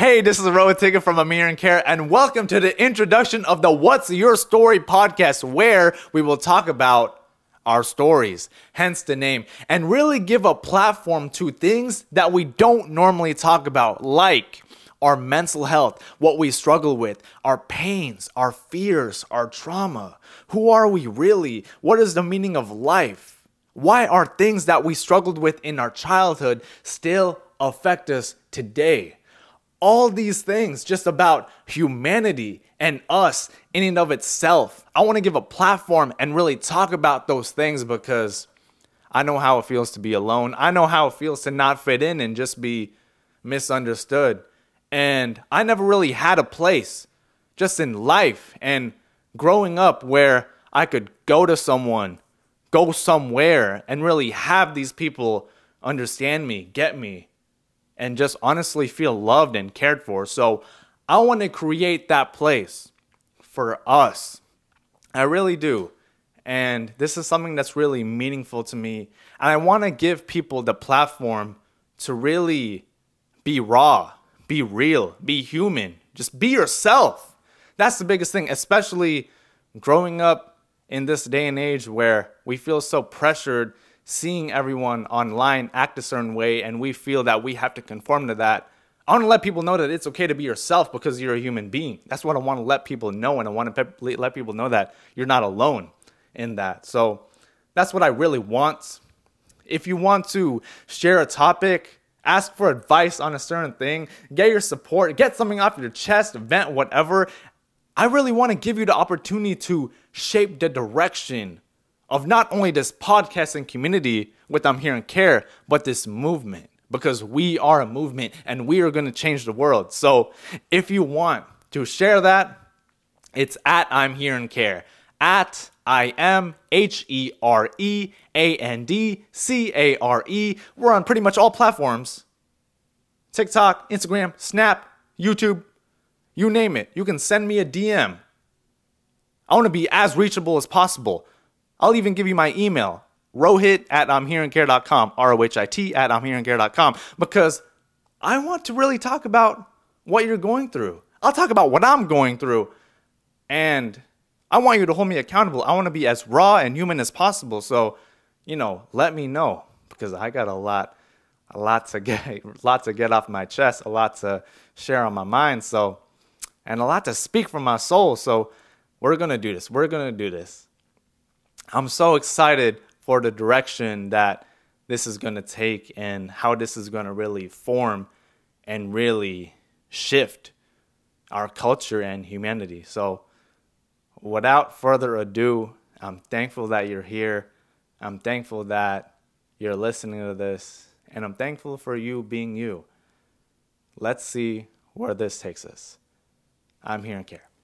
Hey, this is Rohit Tigga from I'm Here and Care, and welcome to the introduction of the What's Your Story podcast, where we will talk about our stories, hence the name, and really give a platform to things that we don't normally talk about, like our mental health, what we struggle with, our pains, our fears, our trauma. Who are we really? What is the meaning of life? Why are things that we struggled with in our childhood still affect us today? All these things just about humanity and us in and of itself. I want to give a platform and really talk about those things because I know how it feels to be alone. I know how it feels to not fit in and just be misunderstood. And I never really had a place just in life and growing up where I could go to someone, go somewhere, and really have these people understand me, get me, and just honestly feel loved and cared for. So I want to create that place for us. I really do. And this is something that's really meaningful to me. And I want to give people the platform to really be raw, be real, be human, just be yourself. That's the biggest thing, especially growing up in this day and age where we feel so pressured seeing everyone online act a certain way and we feel that we have to conform to that. I want to let people know that it's okay to be yourself because you're a human being. That's what I want to let people know, and I want to let people know that you're not alone in that. So that's what I really want. If you want to share a topic, ask for advice on a certain thing, get your support, get something off your chest, vent, whatever. I really want to give you the opportunity to shape the direction of not only this podcasting community with I'm Here and Care, but this movement because we are a movement and we are going to change the world. So if you want to share that, it's at I'm Here and Care. At I M H E R E A N D C A R E. We're on pretty much all platforms TikTok, Instagram, Snap, YouTube, you name it. You can send me a DM. I want to be as reachable as possible. I'll even give you my email, rohit at imhereandcare.com, R-O-H-I-T at imhereandcare.com, because I want to really talk about what you're going through. I'll talk about what I'm going through. And I want you to hold me accountable. I want to be as raw and human as possible. So, you know, let me know because I got a lot, a lot to get, a lot to get off my chest, a lot to share on my mind. So, and a lot to speak from my soul. So, we're gonna do this. We're gonna do this. I'm so excited for the direction that this is going to take and how this is going to really form and really shift our culture and humanity. So, without further ado, I'm thankful that you're here. I'm thankful that you're listening to this, and I'm thankful for you being you. Let's see where this takes us. I'm here and care.